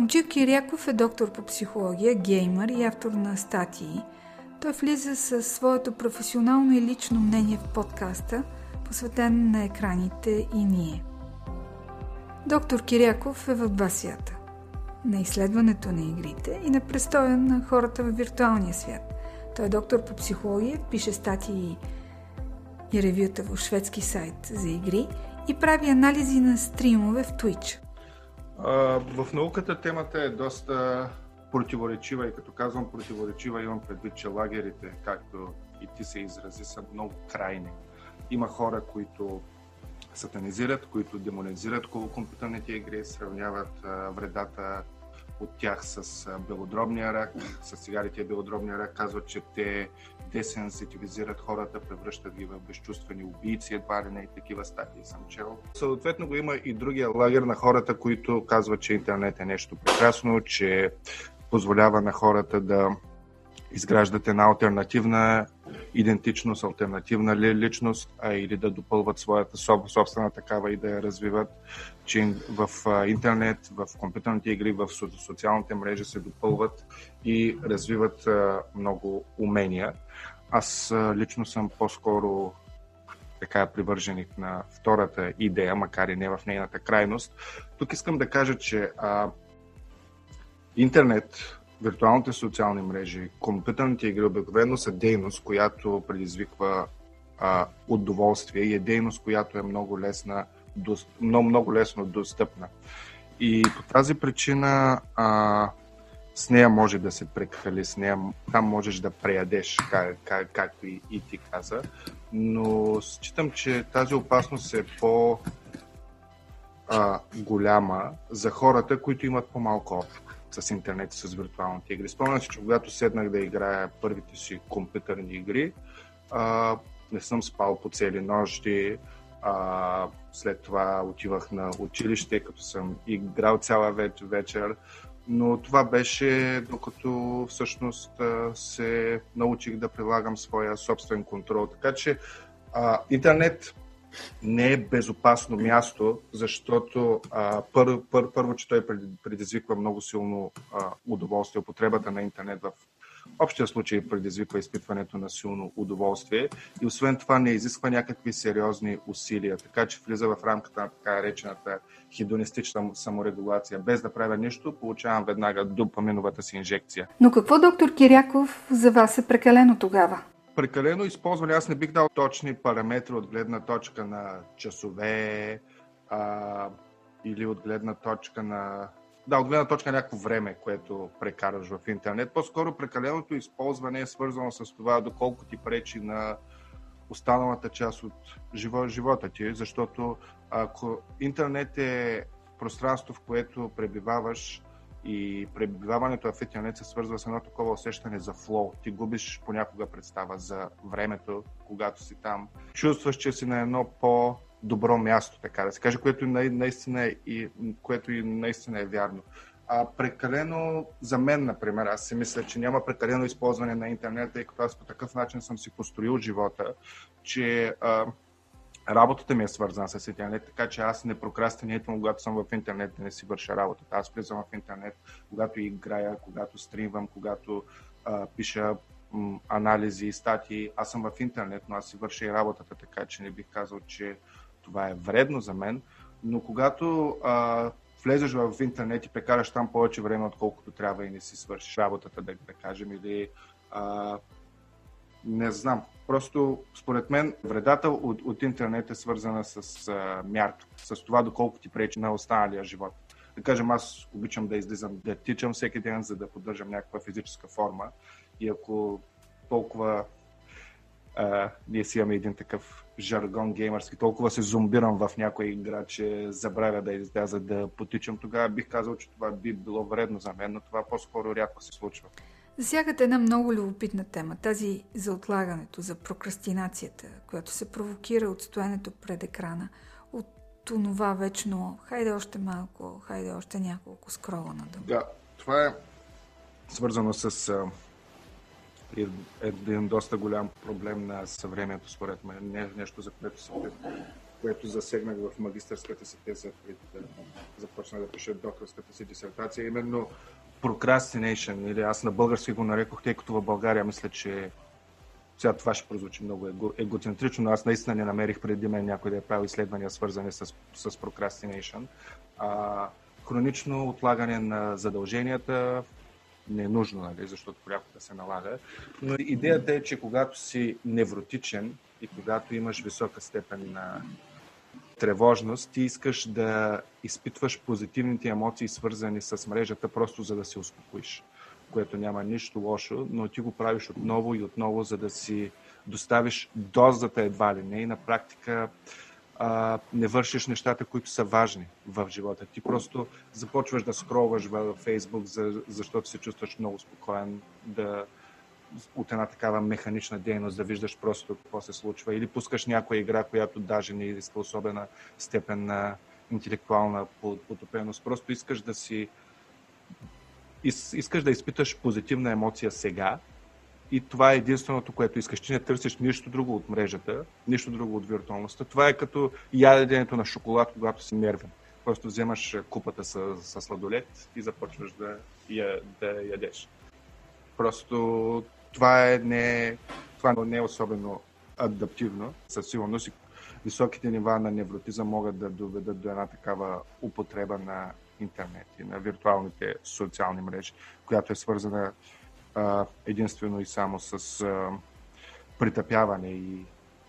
Момчил Киряков е доктор по психология, геймър и автор на статии. Той влиза със своето професионално и лично мнение в подкаста, посветен на екраните и ние. Доктор Киряков е в два свята. На изследването на игрите и на престоя на хората в виртуалния свят. Той е доктор по психология, пише статии и ревюта в шведски сайт за игри и прави анализи на стримове в Twitch. В науката темата е доста противоречива и като казвам противоречива имам предвид, че лагерите, както и ти се изрази, са много крайни. Има хора, които сатанизират, които демонизират компютърните игри, сравняват вредата от тях с белодробния рак, с цигарите белодробния рак, казват, че те десенситивизират хората, превръщат ги в безчувствени убийци, едва ли не и такива статии съм чел. Съответно го има и другия лагер на хората, които казват, че интернет е нещо прекрасно, че позволява на хората да изграждат една альтернативна идентичност, альтернативна личност, а или да допълват своята собствена такава и да я развиват, че в интернет, в компютърните игри, в социалните мрежи се допълват и развиват много умения. Аз лично съм по-скоро така привърженик на втората идея, макар и не в нейната крайност. Тук искам да кажа, че а, интернет виртуалните социални мрежи, компютърните игри обикновено са дейност, която предизвиква а, удоволствие и е дейност, която е много, лесна, много, много лесно достъпна. И по тази причина а, с нея може да се прекали, с нея там можеш да преядеш, как, как, както и, и ти каза, но считам, че тази опасност е по а, голяма за хората, които имат по-малко опит с интернет и с виртуалните игри. Спомням си, че когато седнах да играя първите си компютърни игри, а, не съм спал по цели нощи, а, след това отивах на училище, като съм играл цяла вечер, но това беше докато всъщност се научих да прилагам своя собствен контрол. Така че а, интернет не е безопасно място, защото а, пър, пър, първо, че той предизвиква много силно а, удоволствие. Употребата на интернет в общия случай предизвиква изпитването на силно удоволствие и освен това не изисква някакви сериозни усилия, така че влиза в рамката на така речената хидонистична саморегулация. Без да правя нищо, получавам веднага допаминовата си инжекция. Но какво, доктор Киряков, за вас е прекалено тогава? Прекалено използване. Аз не бих дал точни параметри от гледна точка на часове а, или от гледна точка на. Да, от гледна точка на някакво време, което прекараш в интернет. По-скоро прекаленото използване е свързано с това доколко ти пречи на останалата част от живота ти, защото ако интернет е пространство, в което пребиваваш и пребиваването в интернет се свързва с едно такова усещане за флоу. Ти губиш понякога представа за времето, когато си там. Чувстваш, че си на едно по добро място, така да се каже, което наистина е, и, което и наистина е вярно. А прекалено за мен, например, аз си мисля, че няма прекалено използване на интернет, тъй като аз по такъв начин съм си построил живота, че а, работата ми е свързана с интернет, така че аз не прокрастинирам, когато съм в интернет да не си върша работата. Аз влизам в интернет, когато играя, когато стримвам, когато а, пиша м, анализи статии. Аз съм в интернет, но аз си върша и работата, така че не бих казал, че това е вредно за мен. Но когато а, влезеш в интернет и прекараш там повече време, отколкото трябва и не си свършиш работата, да, да кажем, или а, не знам, Просто, според мен, вредата от, от интернет е свързана с а, мярка, с това доколко ти пречи на останалия живот. Да кажем, аз обичам да излизам, да тичам всеки ден, за да поддържам някаква физическа форма. И ако толкова а, ние си имаме един такъв жаргон геймърски, толкова се зомбирам в някоя игра, че забравя да изляза да потичам, тогава бих казал, че това би било вредно за мен, но това по-скоро рядко се случва. Засягате една много любопитна тема, тази за отлагането, за прокрастинацията, която се провокира от стоянето пред екрана, от това вечно, хайде още малко, хайде още няколко скрола надолу. Да, това е свързано с а, един доста голям проблем на съвремието, според мен. Не, нещо, за което, се, което засегнах в магистърската си теза пред започна да пише докторската си дисертация, именно procrastination, или аз на български го нарекох, тъй като в България мисля, че сега това ще прозвучи много его, егоцентрично, но аз наистина не намерих преди мен някой да е правил изследвания, свързани с, с procrastination. А, хронично отлагане на задълженията не е нужно, нали, защото понякога се налага. Но идеята е, че когато си невротичен и когато имаш висока степен на тревожност, ти искаш да изпитваш позитивните емоции, свързани с мрежата, просто за да се успокоиш, което няма нищо лошо, но ти го правиш отново и отново, за да си доставиш дозата едва ли не и на практика а, не вършиш нещата, които са важни в живота. Ти просто започваш да скролваш във Фейсбук, за, защото се чувстваш много спокоен, да, от една такава механична дейност, да виждаш просто какво се случва. Или пускаш някоя игра, която даже не иска особена степен на интелектуална потопеност. Просто искаш да си искаш да изпиташ позитивна емоция сега и това е единственото, което искаш. Ти не търсиш нищо друго от мрежата, нищо друго от виртуалността. Това е като яденето на шоколад, когато си нервен. Просто вземаш купата с, с сладолет и започваш да, я, да ядеш. Просто това е не, това не е особено адаптивно. Със сигурност високите нива на невротизъм могат да доведат до една такава употреба на интернет и на виртуалните социални мрежи, която е свързана а, единствено и само с а, притъпяване и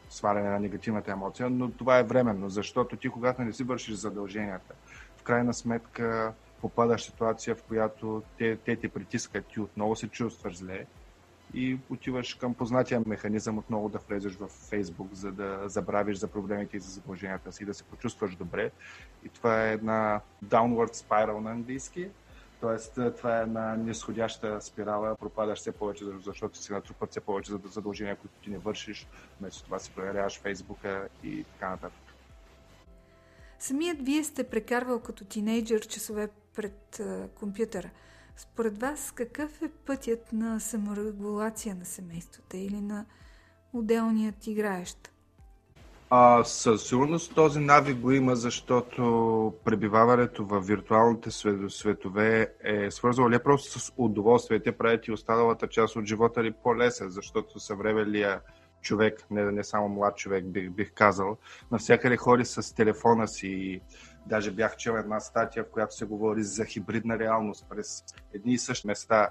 сваляне на негативната емоция, но това е временно, защото ти когато не си вършиш задълженията, в крайна сметка попадаш в ситуация, в която те, те те притискат, ти отново се чувстваш зле и отиваш към познатия механизъм отново да влезеш в Фейсбук, за да забравиш за проблемите и за задълженията си, да се почувстваш добре. И това е една downward spiral на английски. Тоест, това е една нисходяща спирала, пропадаш все повече, защото си натрупат все повече задължения, които ти не вършиш, вместо това си проверяваш Фейсбука и така нататък. Самият вие сте прекарвал като тинейджър часове пред uh, компютъра. Според вас, какъв е пътят на саморегулация на семействата или на отделният играещ? А, със сигурност този навик го има, защото пребиваването в виртуалните светове е свързано не просто с удоволствие, те правят и останалата част от живота ли по-лесен, защото съвременния човек, не, не само млад човек, бих, бих казал, навсякъде ходи с телефона си и Даже бях чел една статия, в която се говори за хибридна реалност през едни и същи места,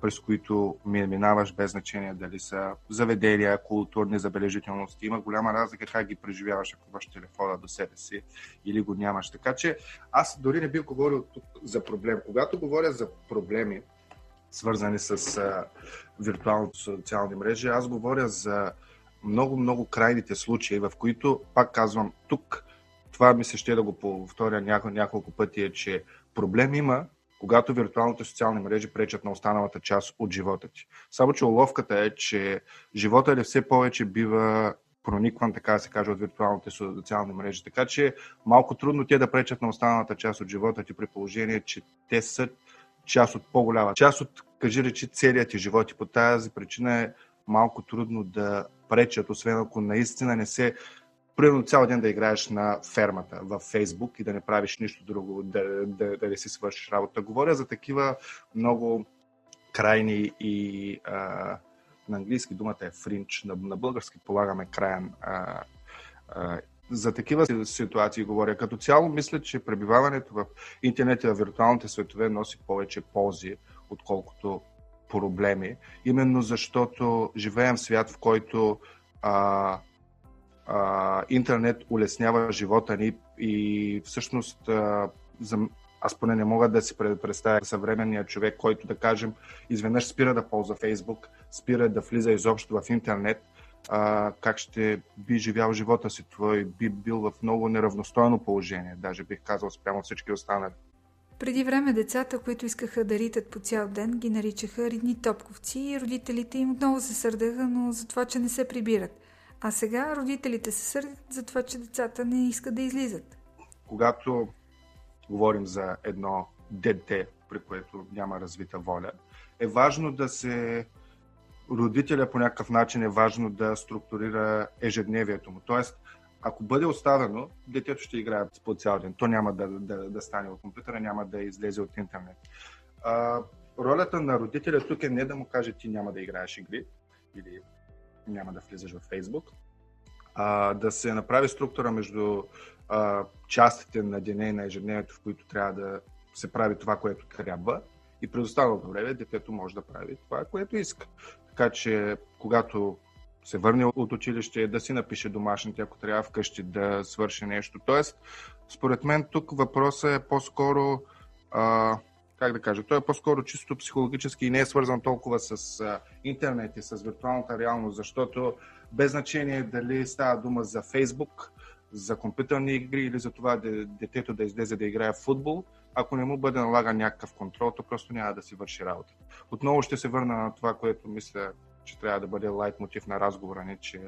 през които минаваш без значение дали са заведения, културни забележителности. Има голяма разлика как ги преживяваш, ако имаш телефона до себе си или го нямаш. Така че аз дори не бих говорил тук за проблем. Когато говоря за проблеми, свързани с а, виртуалните социални мрежи, аз говоря за много-много крайните случаи, в които, пак казвам, тук това ми се ще да го повторя няколко, няколко пъти, е, че проблем има, когато виртуалните социални мрежи пречат на останалата част от живота ти. Само, че уловката е, че живота ли все повече бива проникван, така да се каже, от виртуалните социални мрежи. Така че малко трудно те да пречат на останалата част от живота ти при положение, че те са част от по-голяма. Част от, кажи речи, целият ти живот. И по тази причина е малко трудно да пречат, освен ако наистина не се примерно цял ден да играеш на фермата в Фейсбук и да не правиш нищо друго, да, да, да не си свършиш работа. Говоря за такива много крайни и а, на английски думата е фринч, на, на български полагаме краен. А, а, за такива ситуации говоря. Като цяло мисля, че пребиваването в интернет и в виртуалните светове носи повече ползи, отколкото проблеми. Именно защото живеем в свят, в който а, а, интернет улеснява живота ни и всъщност а, за, аз поне не мога да си представя съвременния човек, който да кажем изведнъж спира да ползва Фейсбук, спира да влиза изобщо в интернет, а, как ще би живял живота си. Той би бил в много неравностойно положение, даже бих казал спрямо всички останали. Преди време децата, които искаха да ритат по цял ден, ги наричаха ридни топковци и родителите им отново се сърдаха, но за това, че не се прибират – а сега родителите се сърдят за това, че децата не искат да излизат. Когато говорим за едно дете, при което няма развита воля, е важно да се родителя по някакъв начин е важно да структурира ежедневието му. Тоест, Ако бъде оставено, детето ще играе по цял ден. То няма да, да, да стане от компютъра, няма да излезе от интернет. А, ролята на родителя тук е не да му каже ти няма да играеш игри или няма да влизаш в Фейсбук, а, да се направи структура между а, частите на деня и на ежедневието, в които трябва да се прави това, което трябва и през останалото време детето може да прави това, което иска. Така че, когато се върне от училище, да си напише домашните, ако трябва вкъщи да свърши нещо. Тоест, според мен тук въпросът е по-скоро, а, как да кажа, той е по-скоро чисто психологически и не е свързан толкова с интернет и с виртуалната реалност, защото без значение дали става дума за Фейсбук, за компютърни игри или за това детето да излезе да играе в футбол, ако не му бъде налаган някакъв контрол, то просто няма да си върши работа. Отново ще се върна на това, което мисля, че трябва да бъде лайт мотив на разговора ни, че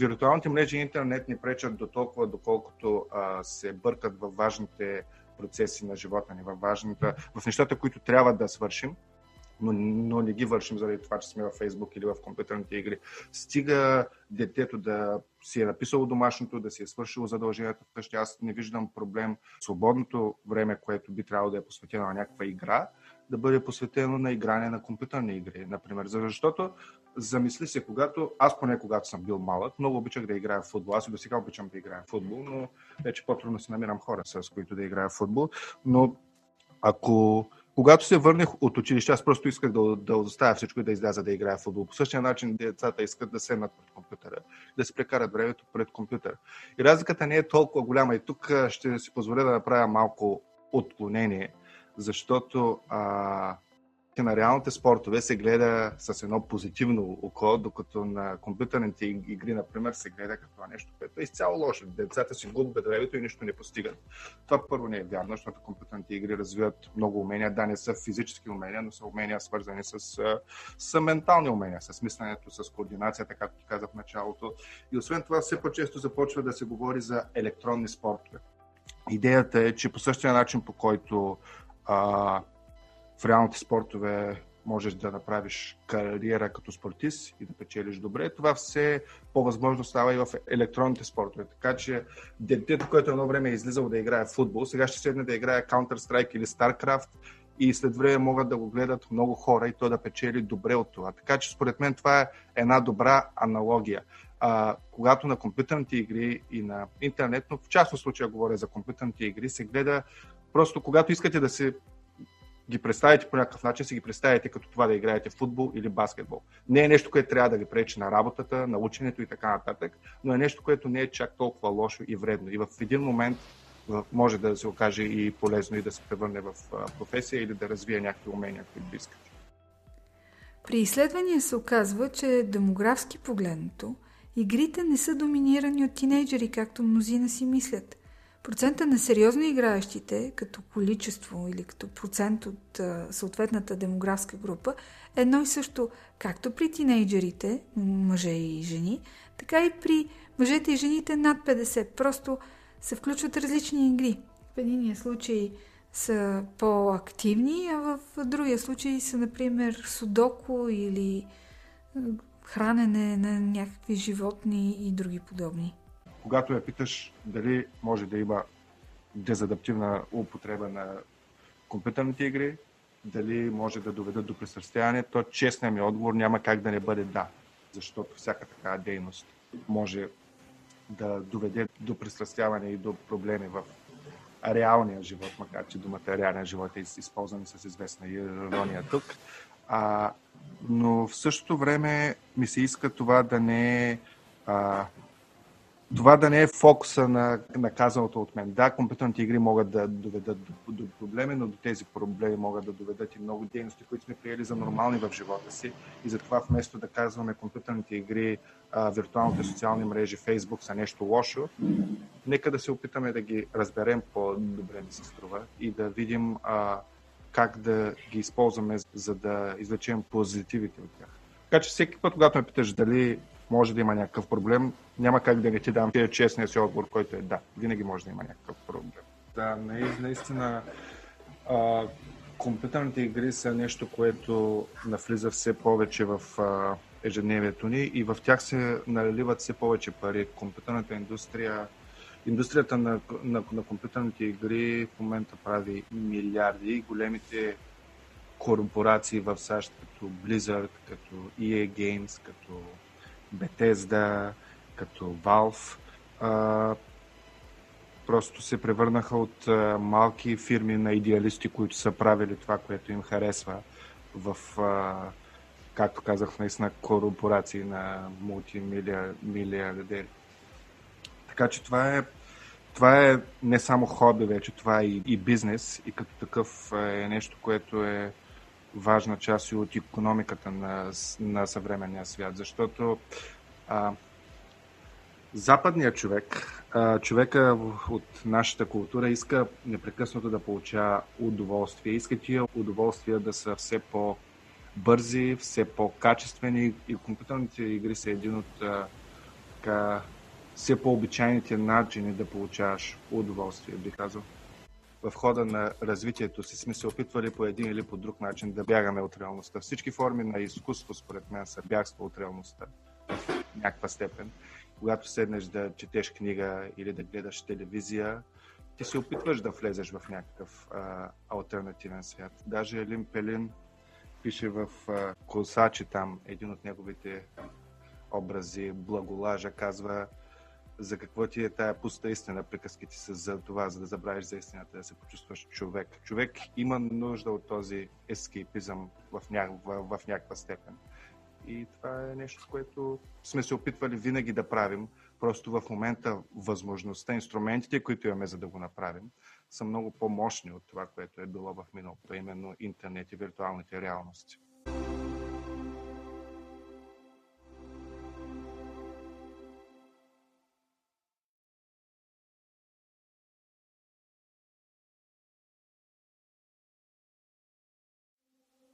виртуалните мрежи и интернет ни пречат до толкова, доколкото а, се бъркат във важните процеси на живота ни, във, важната, в нещата, които трябва да свършим, но, но не ги вършим заради това, че сме във Фейсбук или в компютърните игри. Стига детето да си е написало домашното, да си е свършило задълженията вкъщи. Аз не виждам проблем свободното време, което би трябвало да е посветено на някаква игра, да бъде посветено на игране на компютърни игри, например. Защото замисли се, когато, аз поне когато съм бил малък, много обичах да играя в футбол. Аз и до сега обичам да играя в футбол, но вече по-трудно си намирам хора, с които да играя в футбол. Но ако когато се върнах от училище, аз просто исках да, да оставя всичко и да изляза да играя в футбол. По същия начин децата искат да седнат пред компютъра, да се прекарат времето пред компютъра. И разликата не е толкова голяма. И тук ще си позволя да направя малко отклонение, защото а, на реалните спортове се гледа с едно позитивно око, докато на компютърните игри, например, се гледа като нещо, което е изцяло лошо. Децата си губят времето и нищо не постигат. Това първо не е вярно, защото компютърните игри развиват много умения. Да, не са физически умения, но са умения свързани с, с ментални умения, с мисленето, с координацията, както ти казах в началото. И освен това, все по-често започва да се говори за електронни спортове. Идеята е, че по същия начин, по който а, в реалните спортове можеш да направиш кариера като спортист и да печелиш добре. Това все по-възможно става и в електронните спортове. Така че детето, което едно време е излизало да играе футбол, сега ще седне да играе Counter-Strike или StarCraft и след време могат да го гледат много хора и той да печели добре от това. Така че според мен това е една добра аналогия. А, когато на компютърните игри и на интернет, но в частно случая говоря за компютърните игри, се гледа просто когато искате да се ги представите по някакъв начин, си ги представите като това да играете в футбол или баскетбол. Не е нещо, което трябва да ви пречи на работата, на ученето и така нататък, но е нещо, което не е чак толкова лошо и вредно. И в един момент може да се окаже и полезно и да се превърне в професия или да развие някакви умения, които искате. При изследвания се оказва, че демографски погледното, игрите не са доминирани от тинейджери, както мнозина си мислят – Процента на сериозно играещите, като количество или като процент от а, съответната демографска група, е едно и също както при тинейджерите, мъже и жени, така и при мъжете и жените над 50. Просто се включват различни игри. В единия случай са по-активни, а в другия случай са, например, судоко или хранене на някакви животни и други подобни когато я питаш дали може да има дезадаптивна употреба на компютърните игри, дали може да доведат до пристрастяване, то честният ми отговор няма как да не бъде да, защото всяка такава дейност може да доведе до пристрастяване и до проблеми в реалния живот, макар че думата реален живот е използвана с известна ирония тук. А, но в същото време ми се иска това да не е това да не е фокуса на, на казаното от мен. Да, компютърните игри могат да доведат до, до проблеми, но до тези проблеми могат да доведат и много дейности, които сме приели за нормални в живота си. И затова вместо да казваме компютърните игри, а, виртуалните социални мрежи, Фейсбук са нещо лошо, нека да се опитаме да ги разберем по-добре ми се струва и да видим а, как да ги използваме, за да извлечем позитивите от тях. Така че всеки път, когато ме питаш дали може да има някакъв проблем, няма как да не ти дам честния си отговор, който е да, винаги може да има някакъв проблем. Да, наистина а, компютърните игри са нещо, което навлиза все повече в а, ежедневието ни и в тях се наливат все повече пари. Компютърната индустрия Индустрията на, на, на компютърните игри в момента прави милиарди. Големите корпорации в САЩ, като Blizzard, като EA Games, като Bethesda, като Valve, а, просто се превърнаха от а, малки фирми на идеалисти, които са правили това, което им харесва в, а, както казах, наистина корпорации на мултимилиардери. Така че това е, това е не само хоби вече, това е и, и бизнес и като такъв е нещо, което е важна част и от економиката на, на съвременния свят, защото а, западният човек, а, човека от нашата култура иска непрекъснато да получава удоволствие. Иска тия удоволствия да са все по-бързи, все по-качествени и компютърните игри са един от а, така, все по-обичайните начини да получаваш удоволствие, би казал. В хода на развитието си сме се опитвали по един или по друг начин да бягаме от реалността. Всички форми на изкуство, според мен, са бягство от реалността в някаква степен. Когато седнеш да четеш книга или да гледаш телевизия, ти се опитваш да влезеш в някакъв а, альтернативен свят. Даже Елин Пелин пише в а, Косачи там, един от неговите образи, Благолажа, казва за какво ти е тая пуста истина, приказките са за това, за да забравиш за истината, да се почувстваш човек. Човек има нужда от този ескейпизъм в, ня... в, в някаква степен. И това е нещо, което сме се опитвали винаги да правим. Просто в момента възможността, инструментите, които имаме за да го направим, са много по-мощни от това, което е било в миналото, именно интернет и виртуалните реалности.